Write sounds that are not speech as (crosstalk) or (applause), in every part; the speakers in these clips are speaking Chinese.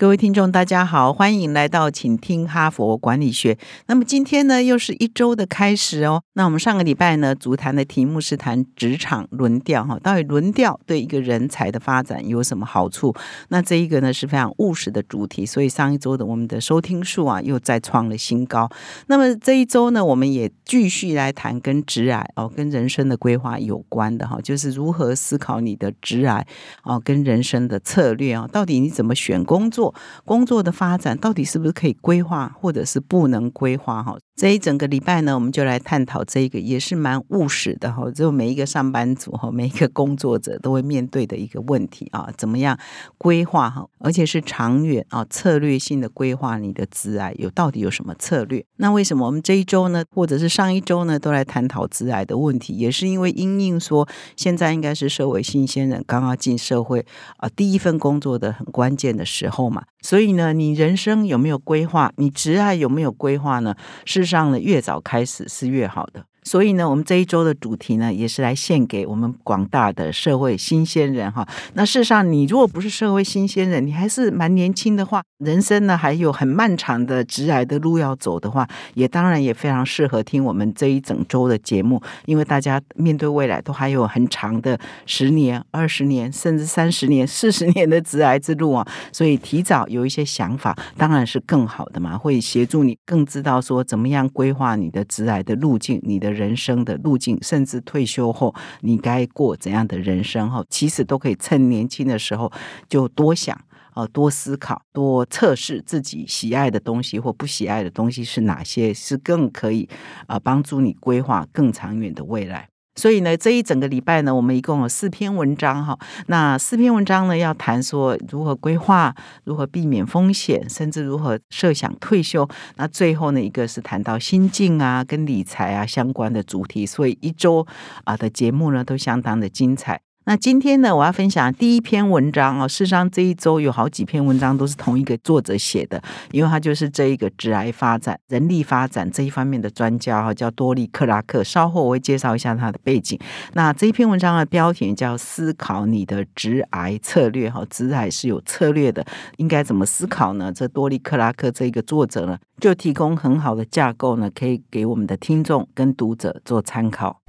各位听众，大家好，欢迎来到请听哈佛管理学。那么今天呢，又是一周的开始哦。那我们上个礼拜呢，足谈的题目是谈职场轮调哈，到底轮调对一个人才的发展有什么好处？那这一个呢是非常务实的主题，所以上一周的我们的收听数啊又再创了新高。那么这一周呢，我们也继续来谈跟职癌哦，跟人生的规划有关的哈，就是如何思考你的职癌哦，跟人生的策略啊，到底你怎么选工作？工作的发展到底是不是可以规划，或者是不能规划？哈，这一整个礼拜呢，我们就来探讨这个，也是蛮务实的哈。就每一个上班族哈，每一个工作者都会面对的一个问题啊，怎么样规划哈？而且是长远啊，策略性的规划你的职癌有到底有什么策略？那为什么我们这一周呢，或者是上一周呢，都来探讨职癌的问题？也是因为因应说，现在应该是社会新鲜人刚刚进社会啊，第一份工作的很关键的时候嘛。所以呢，你人生有没有规划？你职爱有没有规划呢？事实上呢，越早开始是越好的。所以呢，我们这一周的主题呢，也是来献给我们广大的社会新鲜人哈。那事实上，你如果不是社会新鲜人，你还是蛮年轻的话，人生呢还有很漫长的直来的路要走的话，也当然也非常适合听我们这一整周的节目，因为大家面对未来都还有很长的十年、二十年，甚至三十年、四十年的直来之路啊。所以提早有一些想法，当然是更好的嘛，会协助你更知道说怎么样规划你的直来的路径，你的。人生的路径，甚至退休后你该过怎样的人生？哈，其实都可以趁年轻的时候就多想啊，多思考，多测试自己喜爱的东西或不喜爱的东西是哪些，是更可以啊帮助你规划更长远的未来。所以呢，这一整个礼拜呢，我们一共有四篇文章哈。那四篇文章呢，要谈说如何规划，如何避免风险，甚至如何设想退休。那最后呢，一个是谈到心境啊，跟理财啊相关的主题。所以一周啊的节目呢，都相当的精彩。那今天呢，我要分享第一篇文章哦。事实上，这一周有好几篇文章都是同一个作者写的，因为他就是这一个职癌发展、人力发展这一方面的专家哈，叫多利克拉克。稍后我会介绍一下他的背景。那这一篇文章的标题叫“思考你的职癌策略”哈，职癌是有策略的，应该怎么思考呢？这多利克拉克这一个作者呢，就提供很好的架构呢，可以给我们的听众跟读者做参考。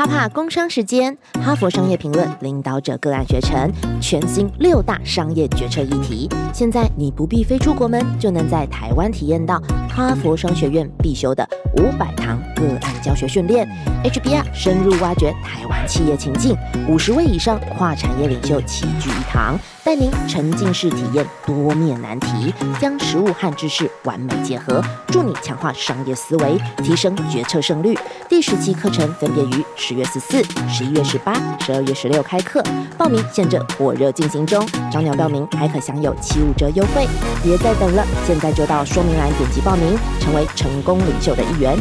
哈帕工商时间，哈佛商业评论领导者个案学程，全新六大商业决策议题。现在你不必飞出国门，就能在台湾体验到哈佛商学院必修的五百堂个案教学训练。HBR 深入挖掘台湾企业情境，五十位以上跨产业领袖齐聚一堂。带您沉浸式体验多面难题，将实物和知识完美结合，助你强化商业思维，提升决策胜率。第十期课程分别于十月十四、十一月十八、十二月十六开课，报名现正火热进行中，早鸟报名还可享有七五折优惠，别再等了，现在就到说明栏点击报名，成为成功领袖的一员。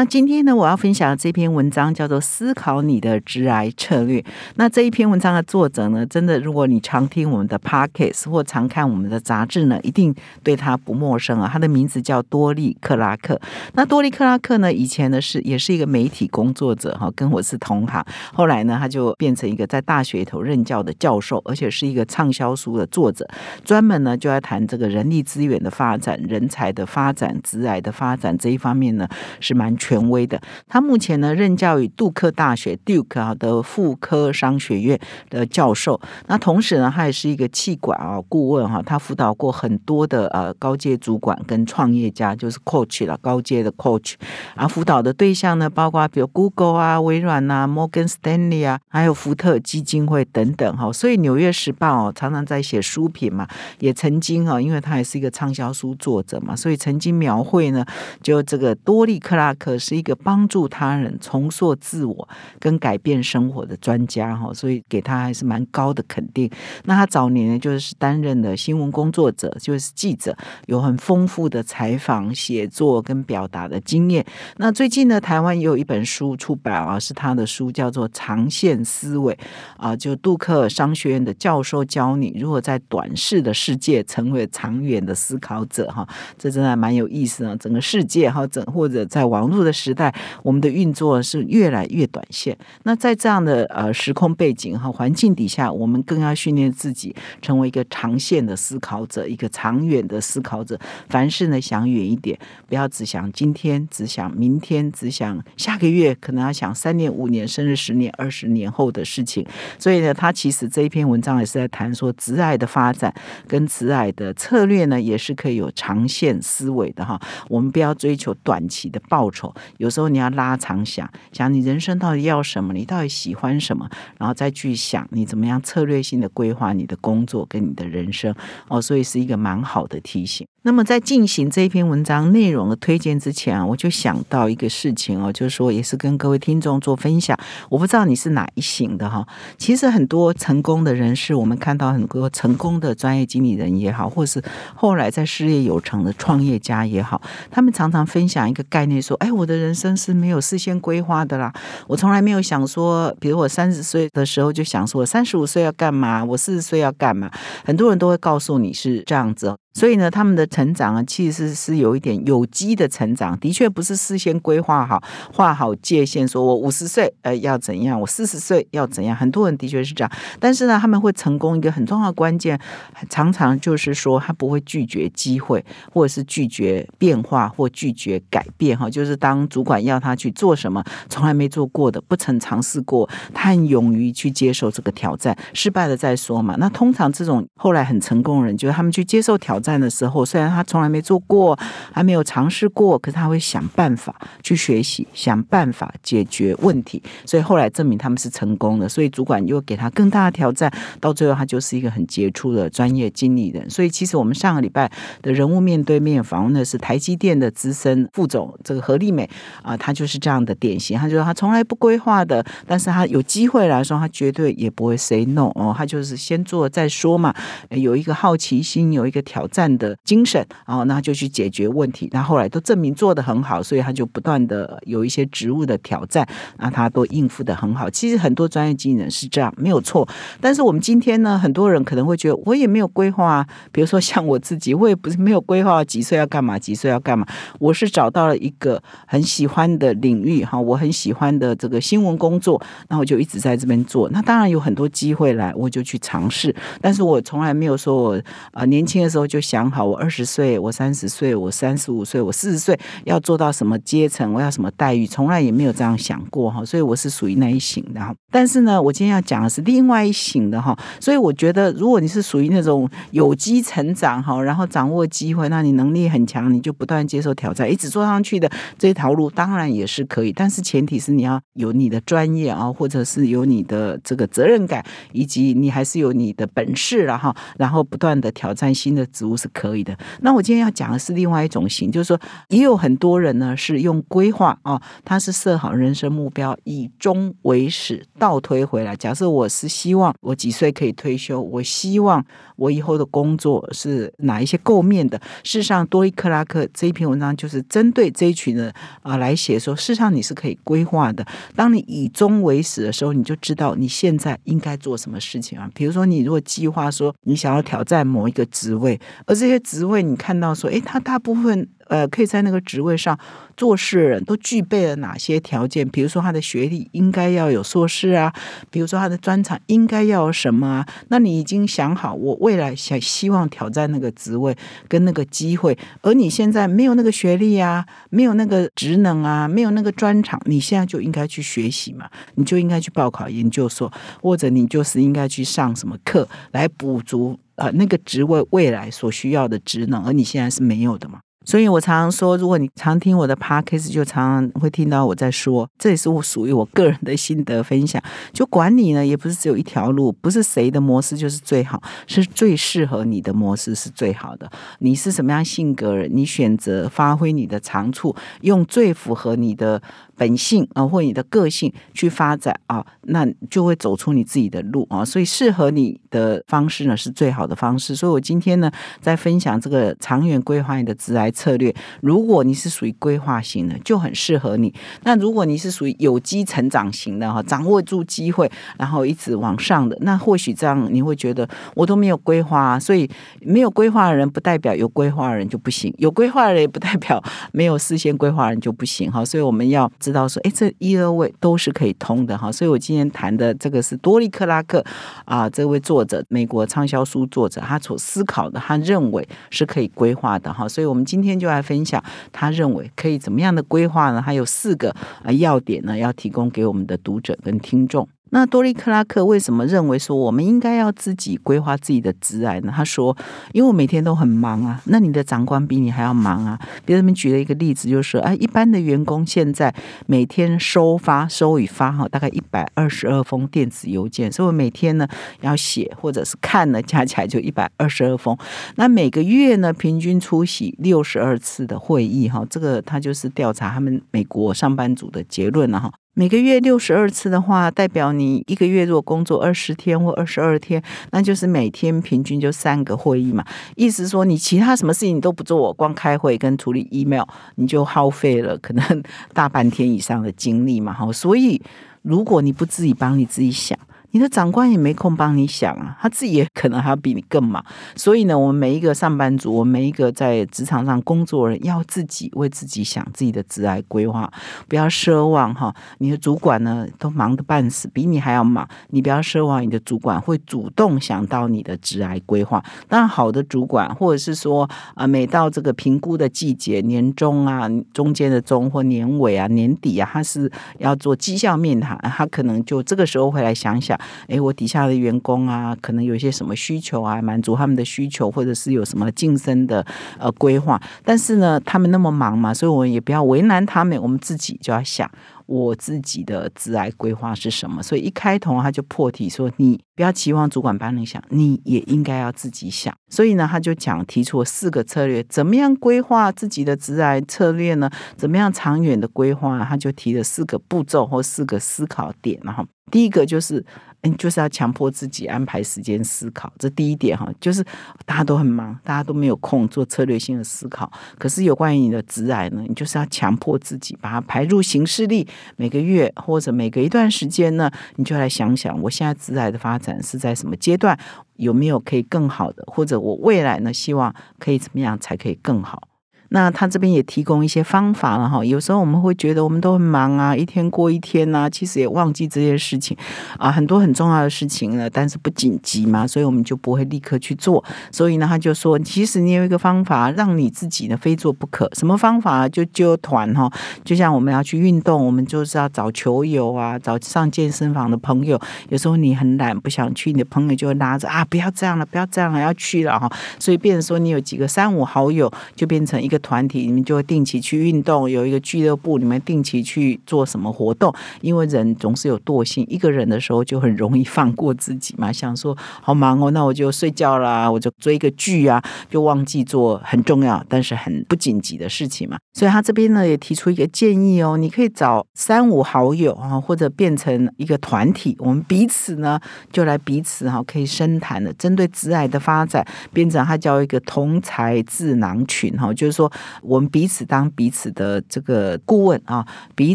那今天呢，我要分享的这篇文章叫做《思考你的直癌策略》。那这一篇文章的作者呢，真的，如果你常听我们的 podcast 或常看我们的杂志呢，一定对他不陌生啊。他的名字叫多利克拉克。那多利克拉克呢，以前呢是也是一个媒体工作者哈，跟我是同行。后来呢，他就变成一个在大学里头任教的教授，而且是一个畅销书的作者，专门呢就要谈这个人力资源的发展、人才的发展、直癌的发展这一方面呢，是蛮。权威的，他目前呢任教于杜克大学 （Duke） 啊的妇科商学院的教授。那同时呢，他也是一个气管啊顾问哈，他辅导过很多的呃高阶主管跟创业家，就是 coach 了，高阶的 coach。啊，辅导的对象呢，包括比如 Google 啊、微软啊、Morgan Stanley 啊，还有福特基金会等等哈。所以《纽约时报》哦常常在写书评嘛，也曾经啊，因为他也是一个畅销书作者嘛，所以曾经描绘呢，就这个多利克拉克。是一个帮助他人重塑自我跟改变生活的专家哈，所以给他还是蛮高的肯定。那他早年呢，就是担任的新闻工作者，就是记者，有很丰富的采访、写作跟表达的经验。那最近呢，台湾也有一本书出版啊，是他的书，叫做《长线思维》啊，就杜克商学院的教授教你如何在短视的世界成为长远的思考者哈，这真的蛮有意思啊！整个世界哈，整或者在网络的时代，我们的运作是越来越短线。那在这样的呃时空背景和环境底下，我们更要训练自己成为一个长线的思考者，一个长远的思考者。凡事呢想远一点，不要只想今天，只想明天，只想下个月，可能要想三年、五年，甚至十年、二十年后的事情。所以呢，他其实这一篇文章也是在谈说，直癌的发展跟直癌的策略呢，也是可以有长线思维的哈。我们不要追求短期的报酬，有时候你要拉长想，想你人生到底要什么，你到底喜欢什么，然后再去想你怎么样策略性的规划你的工作跟你的人生哦。所以是一个蛮好的提醒。那么在进行这一篇文章内容的推荐之前啊，我就想到一个事情哦，就是说也是跟各位听众做分享。我不知道你是哪一型的哈。其实很多成功的人士，我们看到很多成功的专业经理人也好，或是后来在事业有成的创业家也好，他们常常分享一个概念，说：“哎，我的人生是没有事先规划的啦，我从来没有想说，比如我三十岁的时候就想说，我三十五岁要干嘛，我四十岁要干嘛。”很多人都会告诉你是这样子。所以呢，他们的成长啊，其实是有一点有机的成长，的确不是事先规划好、画好界限，说我五十岁呃要怎样，我四十岁要怎样。很多人的确是这样，但是呢，他们会成功一个很重要的关键，常常就是说他不会拒绝机会，或者是拒绝变化或拒绝改变哈。就是当主管要他去做什么，从来没做过的，不曾尝试过，他很勇于去接受这个挑战，失败了再说嘛。那通常这种后来很成功的人，就是他们去接受挑。战的时候，虽然他从来没做过，还没有尝试过，可是他会想办法去学习，想办法解决问题，所以后来证明他们是成功的。所以主管又给他更大的挑战，到最后他就是一个很杰出的专业经理人。所以其实我们上个礼拜的人物面对面访问的是台积电的资深副总这个何丽美啊，他就是这样的典型。他就说他从来不规划的，但是他有机会来说，他绝对也不会 say no 哦，他就是先做再说嘛，有一个好奇心，有一个挑。战的精神，然后那就去解决问题。那后来都证明做得很好，所以他就不断的有一些职务的挑战，那他都应付的很好。其实很多专业经理人是这样，没有错。但是我们今天呢，很多人可能会觉得我也没有规划，比如说像我自己，我也不是没有规划几岁要干嘛，几岁要干嘛。我是找到了一个很喜欢的领域哈，我很喜欢的这个新闻工作，那我就一直在这边做。那当然有很多机会来，我就去尝试。但是我从来没有说我啊年轻的时候就。想好，我二十岁，我三十岁，我三十五岁，我四十岁要做到什么阶层，我要什么待遇，从来也没有这样想过哈。所以我是属于那一型的哈。但是呢，我今天要讲的是另外一型的哈。所以我觉得，如果你是属于那种有机成长哈，然后掌握机会，那你能力很强，你就不断接受挑战，一直做上去的这一条路，当然也是可以。但是前提是你要有你的专业啊，或者是有你的这个责任感，以及你还是有你的本事了哈。然后不断的挑战新的职。不是可以的。那我今天要讲的是另外一种型，就是说，也有很多人呢是用规划啊，他是设好人生目标，以终为始，倒推回来。假设我是希望我几岁可以退休，我希望我以后的工作是哪一些构面的。事实上，多伊克拉克这一篇文章就是针对这一群人啊来写，说事实上你是可以规划的。当你以终为始的时候，你就知道你现在应该做什么事情啊。比如说，你如果计划说你想要挑战某一个职位。而这些职位，你看到说，诶，他大部分呃，可以在那个职位上做事人都具备了哪些条件？比如说，他的学历应该要有硕士啊，比如说他的专长应该要有什么啊？那你已经想好，我未来想希望挑战那个职位跟那个机会，而你现在没有那个学历啊，没有那个职能啊，没有那个专长，你现在就应该去学习嘛，你就应该去报考研究所，或者你就是应该去上什么课来补足。呃，那个职位未来所需要的职能，而你现在是没有的嘛？所以我常常说，如果你常听我的 podcast，就常常会听到我在说，这也是我属于我个人的心得分享。就管理呢，也不是只有一条路，不是谁的模式就是最好，是最适合你的模式是最好的。你是什么样性格，你选择发挥你的长处，用最符合你的。本性啊，或你的个性去发展啊，那就会走出你自己的路啊。所以适合你的方式呢，是最好的方式。所以我今天呢，在分享这个长远规划你的职癌策略。如果你是属于规划型的，就很适合你。那如果你是属于有机成长型的哈，掌握住机会，然后一直往上的，那或许这样你会觉得我都没有规划。所以没有规划的人，不代表有规划的人就不行；有规划的人，也不代表没有事先规划的人就不行哈。所以我们要。知道说，哎，这一二位都是可以通的哈，所以我今天谈的这个是多利克拉克啊，这位作者，美国畅销书作者，他所思考的，他认为是可以规划的哈，所以我们今天就来分享他认为可以怎么样的规划呢？还有四个啊要点呢，要提供给我们的读者跟听众。那多利克拉克为什么认为说我们应该要自己规划自己的职癌呢？他说：“因为我每天都很忙啊，那你的长官比你还要忙啊。”别人们举了一个例子，就是说，哎，一般的员工现在每天收发收与发哈，大概一百二十二封电子邮件，所以我每天呢要写或者是看呢，加起来就一百二十二封。那每个月呢，平均出席六十二次的会议哈，这个他就是调查他们美国上班族的结论了哈。每个月六十二次的话，代表你一个月如果工作二十天或二十二天，那就是每天平均就三个会议嘛。意思说，你其他什么事情你都不做，光开会跟处理 email，你就耗费了可能大半天以上的精力嘛。哈，所以如果你不自己帮你自己想。你的长官也没空帮你想啊，他自己也可能还要比你更忙。所以呢，我们每一个上班族，我们每一个在职场上工作人，要自己为自己想自己的职业规划，不要奢望哈，你的主管呢都忙得半死，比你还要忙，你不要奢望你的主管会主动想到你的职业规划。当然，好的主管或者是说啊，每到这个评估的季节，年终啊、中间的中或年尾啊、年底啊，他是要做绩效面谈，他可能就这个时候会来想想。哎，我底下的员工啊，可能有一些什么需求啊，满足他们的需求，或者是有什么晋升的呃规划。但是呢，他们那么忙嘛，所以我们也不要为难他们，我们自己就要想我自己的职癌规划是什么。所以一开头他就破题说，你不要期望主管帮你想，你也应该要自己想。所以呢，他就讲提出了四个策略，怎么样规划自己的职癌策略呢？怎么样长远的规划？他就提了四个步骤或四个思考点，然后第一个就是。嗯，就是要强迫自己安排时间思考，这第一点哈，就是大家都很忙，大家都没有空做策略性的思考。可是有关于你的直癌呢，你就是要强迫自己把它排入行事历，每个月或者每隔一段时间呢，你就来想想，我现在直癌的发展是在什么阶段，有没有可以更好的，或者我未来呢，希望可以怎么样才可以更好。那他这边也提供一些方法了哈，有时候我们会觉得我们都很忙啊，一天过一天呐，其实也忘记这些事情啊，很多很重要的事情呢，但是不紧急嘛，所以我们就不会立刻去做。所以呢，他就说，其实你有一个方法，让你自己呢非做不可。什么方法？就揪团哈，就像我们要去运动，我们就是要找球友啊，找上健身房的朋友。有时候你很懒，不想去，你的朋友就会拉着啊，不要这样了，不要这样了，要去了哈。所以变说，你有几个三五好友，就变成一个。团体，你们就会定期去运动，有一个俱乐部，你们定期去做什么活动？因为人总是有惰性，一个人的时候就很容易放过自己嘛，(laughs) 想说好忙哦，那我就睡觉啦，我就追个剧啊，就忘记做很重要但是很不紧急的事情嘛。所以他这边呢也提出一个建议哦，你可以找三五好友啊，或者变成一个团体，我们彼此呢就来彼此哈可以深谈的，针对直癌的发展，变成他叫一个同才智囊群哈，就是说。我们彼此当彼此的这个顾问啊，彼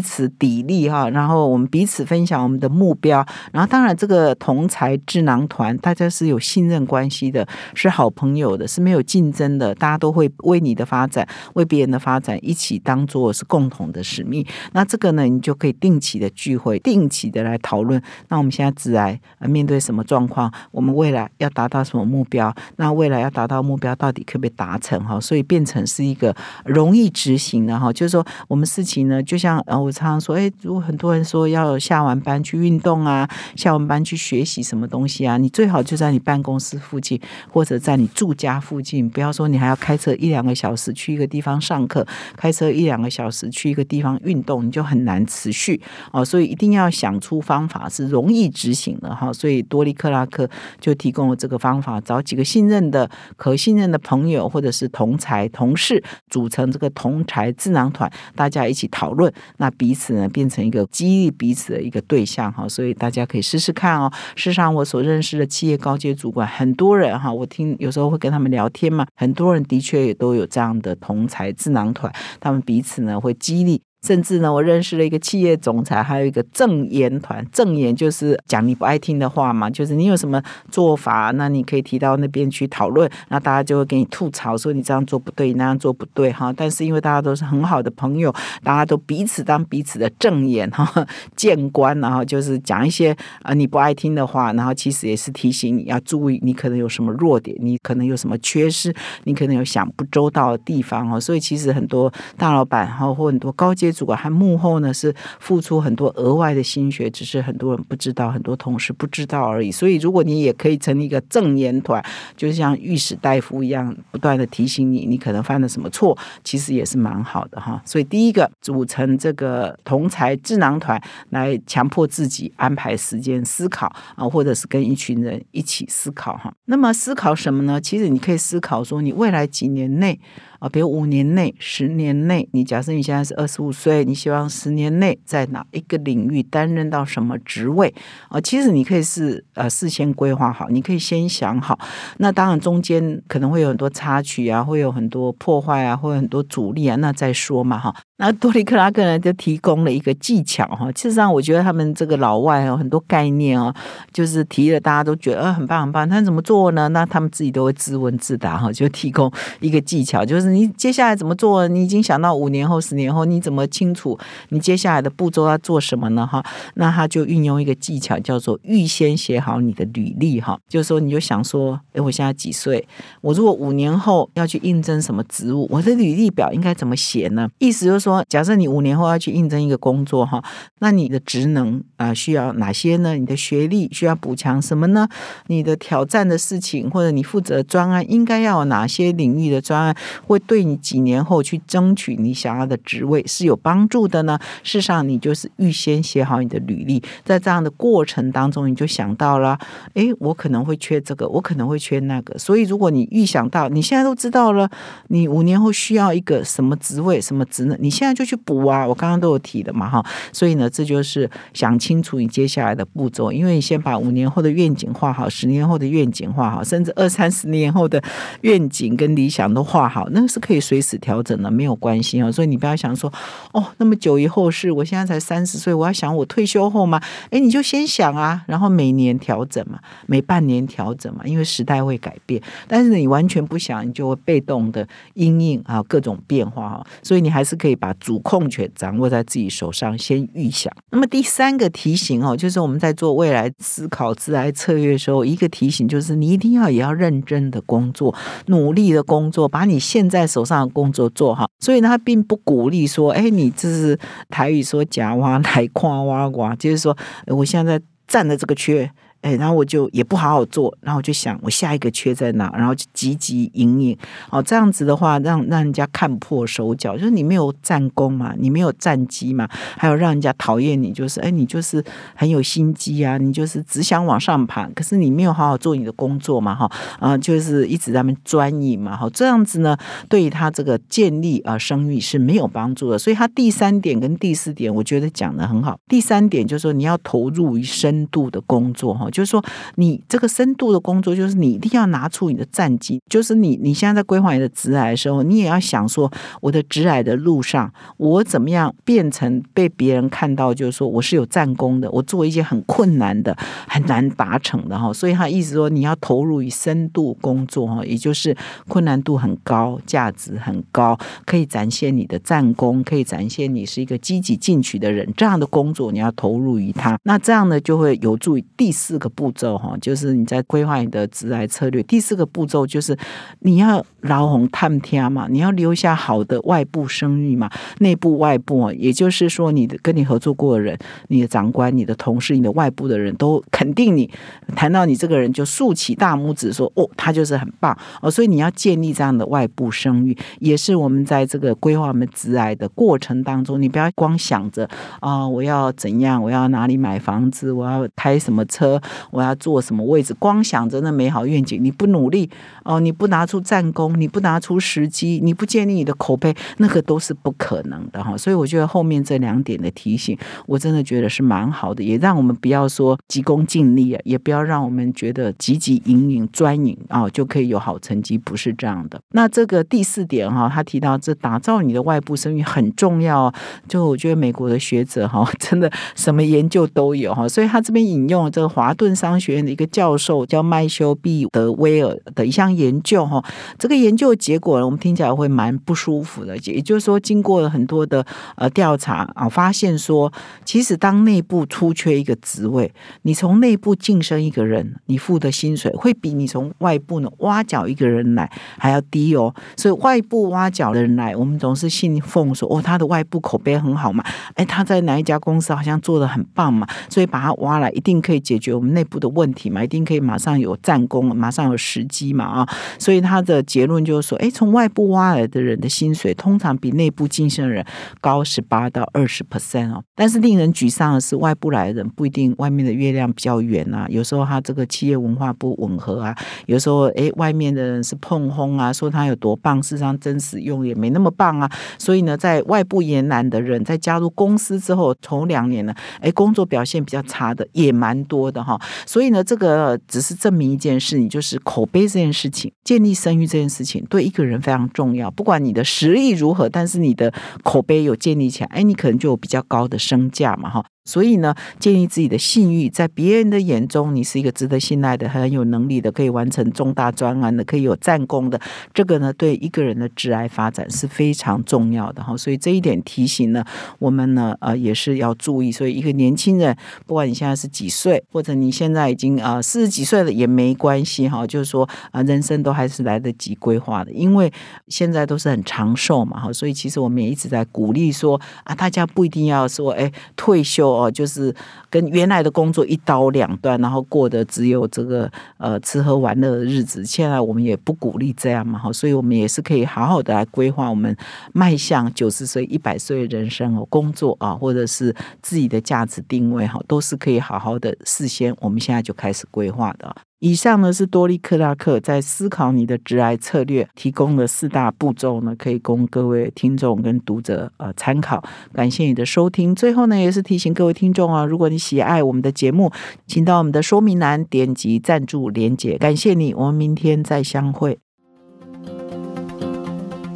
此砥砺哈，然后我们彼此分享我们的目标，然后当然这个同才智囊团，大家是有信任关系的，是好朋友的，是没有竞争的，大家都会为你的发展，为别人的发展一起当做是共同的使命。那这个呢，你就可以定期的聚会，定期的来讨论。那我们现在自然面对什么状况？我们未来要达到什么目标？那未来要达到目标到底可不可以达成？哈，所以变成是一个。容易执行的哈。就是说，我们事情呢，就像呃，我常常说，哎，如果很多人说要下完班去运动啊，下完班去学习什么东西啊，你最好就在你办公室附近，或者在你住家附近，不要说你还要开车一两个小时去一个地方上课，开车一两个小时去一个地方运动，你就很难持续哦。所以一定要想出方法是容易执行的哈。所以多利克拉克就提供了这个方法，找几个信任的、可信任的朋友或者是同才同事，组成这个同才智囊团，大家一起讨论，那彼此呢变成一个激励彼此的一个对象哈。所以大家可以试试看哦。事实上，我所认识的企业高阶主管很多人哈，我听有时候会跟他们聊天嘛，很多人的确也都有这样的同才智囊团，他们彼此呢会激励。甚至呢，我认识了一个企业总裁，还有一个正言团。正言就是讲你不爱听的话嘛，就是你有什么做法，那你可以提到那边去讨论，那大家就会给你吐槽，说你这样做不对，那样做不对哈。但是因为大家都是很好的朋友，大家都彼此当彼此的正言哈，谏官，然后就是讲一些啊你不爱听的话，然后其实也是提醒你要注意，你可能有什么弱点，你可能有什么缺失，你可能有想不周到的地方哦。所以其实很多大老板哈，或很多高阶。主管和幕后呢是付出很多额外的心血，只是很多人不知道，很多同事不知道而已。所以，如果你也可以成立一个正言团，就像御史大夫一样，不断的提醒你，你可能犯了什么错，其实也是蛮好的哈。所以，第一个组成这个同才智囊团，来强迫自己安排时间思考啊，或者是跟一群人一起思考哈。那么，思考什么呢？其实你可以思考说，你未来几年内。啊，比如五年内、十年内，你假设你现在是二十五岁，你希望十年内在哪一个领域担任到什么职位？啊，其实你可以是呃事先规划好，你可以先想好。那当然中间可能会有很多插曲啊，会有很多破坏啊，会有很多阻力啊，那再说嘛哈。那多利克拉克呢，就提供了一个技巧哈。事实上，我觉得他们这个老外有，很多概念哦，就是提了，大家都觉得呃很棒很棒。他怎么做呢？那他们自己都会自问自答哈，就提供一个技巧，就是你接下来怎么做？你已经想到五年后、十年后，你怎么清楚你接下来的步骤要做什么呢？哈，那他就运用一个技巧，叫做预先写好你的履历哈。就是说，你就想说，哎，我现在几岁？我如果五年后要去应征什么职务，我的履历表应该怎么写呢？意思就是。说，假设你五年后要去应征一个工作哈，那你的职能啊需要哪些呢？你的学历需要补强什么呢？你的挑战的事情或者你负责专案应该要有哪些领域的专案，会对你几年后去争取你想要的职位是有帮助的呢？事实上，你就是预先写好你的履历，在这样的过程当中，你就想到了，诶，我可能会缺这个，我可能会缺那个，所以如果你预想到，你现在都知道了，你五年后需要一个什么职位、什么职能，你。现在就去补啊！我刚刚都有提的嘛，哈，所以呢，这就是想清楚你接下来的步骤，因为你先把五年后的愿景画好，十年后的愿景画好，甚至二三十年后的愿景跟理想都画好，那个是可以随时调整的，没有关系啊。所以你不要想说，哦，那么久以后是我现在才三十岁，我要想我退休后吗？哎，你就先想啊，然后每年调整嘛，每半年调整嘛，因为时代会改变。但是你完全不想，你就会被动的因应啊各种变化哈，所以你还是可以把。把主控权掌握在自己手上，先预想。那么第三个提醒哦，就是我们在做未来思考、自来策略的时候，一个提醒就是你一定要也要认真的工作，努力的工作，把你现在手上的工作做好。所以呢，他并不鼓励说，哎，你这是台语说假挖来 (laughs) 夸挖挖，就是说我现在占的这个缺。哎，然后我就也不好好做，然后我就想，我下一个缺在哪，然后就积极营营。哦，这样子的话，让让人家看破手脚，就是你没有战功嘛，你没有战绩嘛，还有让人家讨厌你，就是哎，你就是很有心机啊，你就是只想往上爬，可是你没有好好做你的工作嘛，哈，啊，就是一直在那边钻营嘛，哈，这样子呢，对于他这个建立啊声誉是没有帮助的。所以他第三点跟第四点，我觉得讲的很好。第三点就是说，你要投入于深度的工作，哈。就是说，你这个深度的工作，就是你一定要拿出你的战绩。就是你，你现在在规划你的职癌的时候，你也要想说，我的职癌的路上，我怎么样变成被别人看到，就是说我是有战功的，我做一些很困难的、很难达成的哈。所以他意思说，你要投入于深度工作哈，也就是困难度很高、价值很高，可以展现你的战功，可以展现你是一个积极进取的人。这样的工作你要投入于他，那这样呢就会有助于第四个。步骤哈，就是你在规划你的职来策略。第四个步骤就是你要老红探天嘛，你要留下好的外部声誉嘛，内部外部，也就是说，你的跟你合作过的人，你的长官、你的同事、你的外部的人都肯定你，谈到你这个人就竖起大拇指说，哦，他就是很棒。哦，所以你要建立这样的外部声誉，也是我们在这个规划我们职癌的过程当中，你不要光想着啊，我要怎样，我要哪里买房子，我要开什么车，我要坐什么位置，光想着那美好愿景，你不努力哦，你不拿出战功，你不拿出时机，你不建立你的口碑，那个都是不可能的哈。所以我觉得后面这两点的提醒，我真的觉得是蛮好的，也让我们不要说急功近利啊，也不要让我们觉得汲汲营营专营啊就可以有好成绩，不是这样的。那这个第四点哈，他提到这打造你的外部声誉很重要。就我觉得美国的学者哈，(laughs) 真的什么研究都有哈，所以他这边引用这个华顿商学院的一个教授叫麦修毕德威尔的一项研究哈，这个研研究结果呢，我们听起来会蛮不舒服的。也就是说，经过了很多的呃调查啊，发现说，其实当内部出缺一个职位，你从内部晋升一个人，你付的薪水会比你从外部呢挖角一个人来还要低哦。所以外部挖角的人来，我们总是信奉说，哦，他的外部口碑很好嘛，哎，他在哪一家公司好像做的很棒嘛，所以把他挖来，一定可以解决我们内部的问题嘛，一定可以马上有战功，马上有时机嘛啊。所以他的结论就是说，哎，从外部挖来的人的薪水通常比内部晋升人高十八到二十 percent 哦。但是令人沮丧的是，外部来的人不一定外面的月亮比较圆啊，有时候他这个企业文化不吻合啊，有时候哎，外面的人是碰轰啊，说他有多棒，事实上真实用也没那么棒啊。所以呢，在外部延揽的人在加入公司之后，头两年呢，哎，工作表现比较差的也蛮多的哈。所以呢，这个只是证明一件事，你就是口碑这件事情，建立声誉这件事事情，对一个人非常重要。不管你的实力如何，但是你的口碑有建立起来，哎，你可能就有比较高的身价嘛哈。所以呢，建立自己的信誉，在别人的眼中，你是一个值得信赖的、很有能力的、可以完成重大专案的、可以有战功的。这个呢，对一个人的挚爱发展是非常重要的哈。所以这一点提醒呢，我们呢，呃，也是要注意。所以一个年轻人，不管你现在是几岁，或者你现在已经啊四十几岁了，也没关系哈。就是说啊，人生都还是来得及规划的，因为现在都是很长寿嘛哈。所以其实我们也一直在鼓励说啊，大家不一定要说哎退休。哦，就是跟原来的工作一刀两断，然后过的只有这个呃吃喝玩乐的日子。现在我们也不鼓励这样嘛，哈，所以我们也是可以好好的来规划我们迈向九十岁、一百岁的人生哦，工作啊，或者是自己的价值定位哈，都是可以好好的事先，我们现在就开始规划的。以上呢是多利克拉克在思考你的直癌策略提供的四大步骤呢，可以供各位听众跟读者呃参考。感谢你的收听。最后呢，也是提醒各位听众啊，如果你喜爱我们的节目，请到我们的说明栏点击赞助连结。感谢你，我们明天再相会。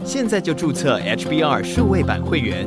现在就注册 HBR 数位版会员，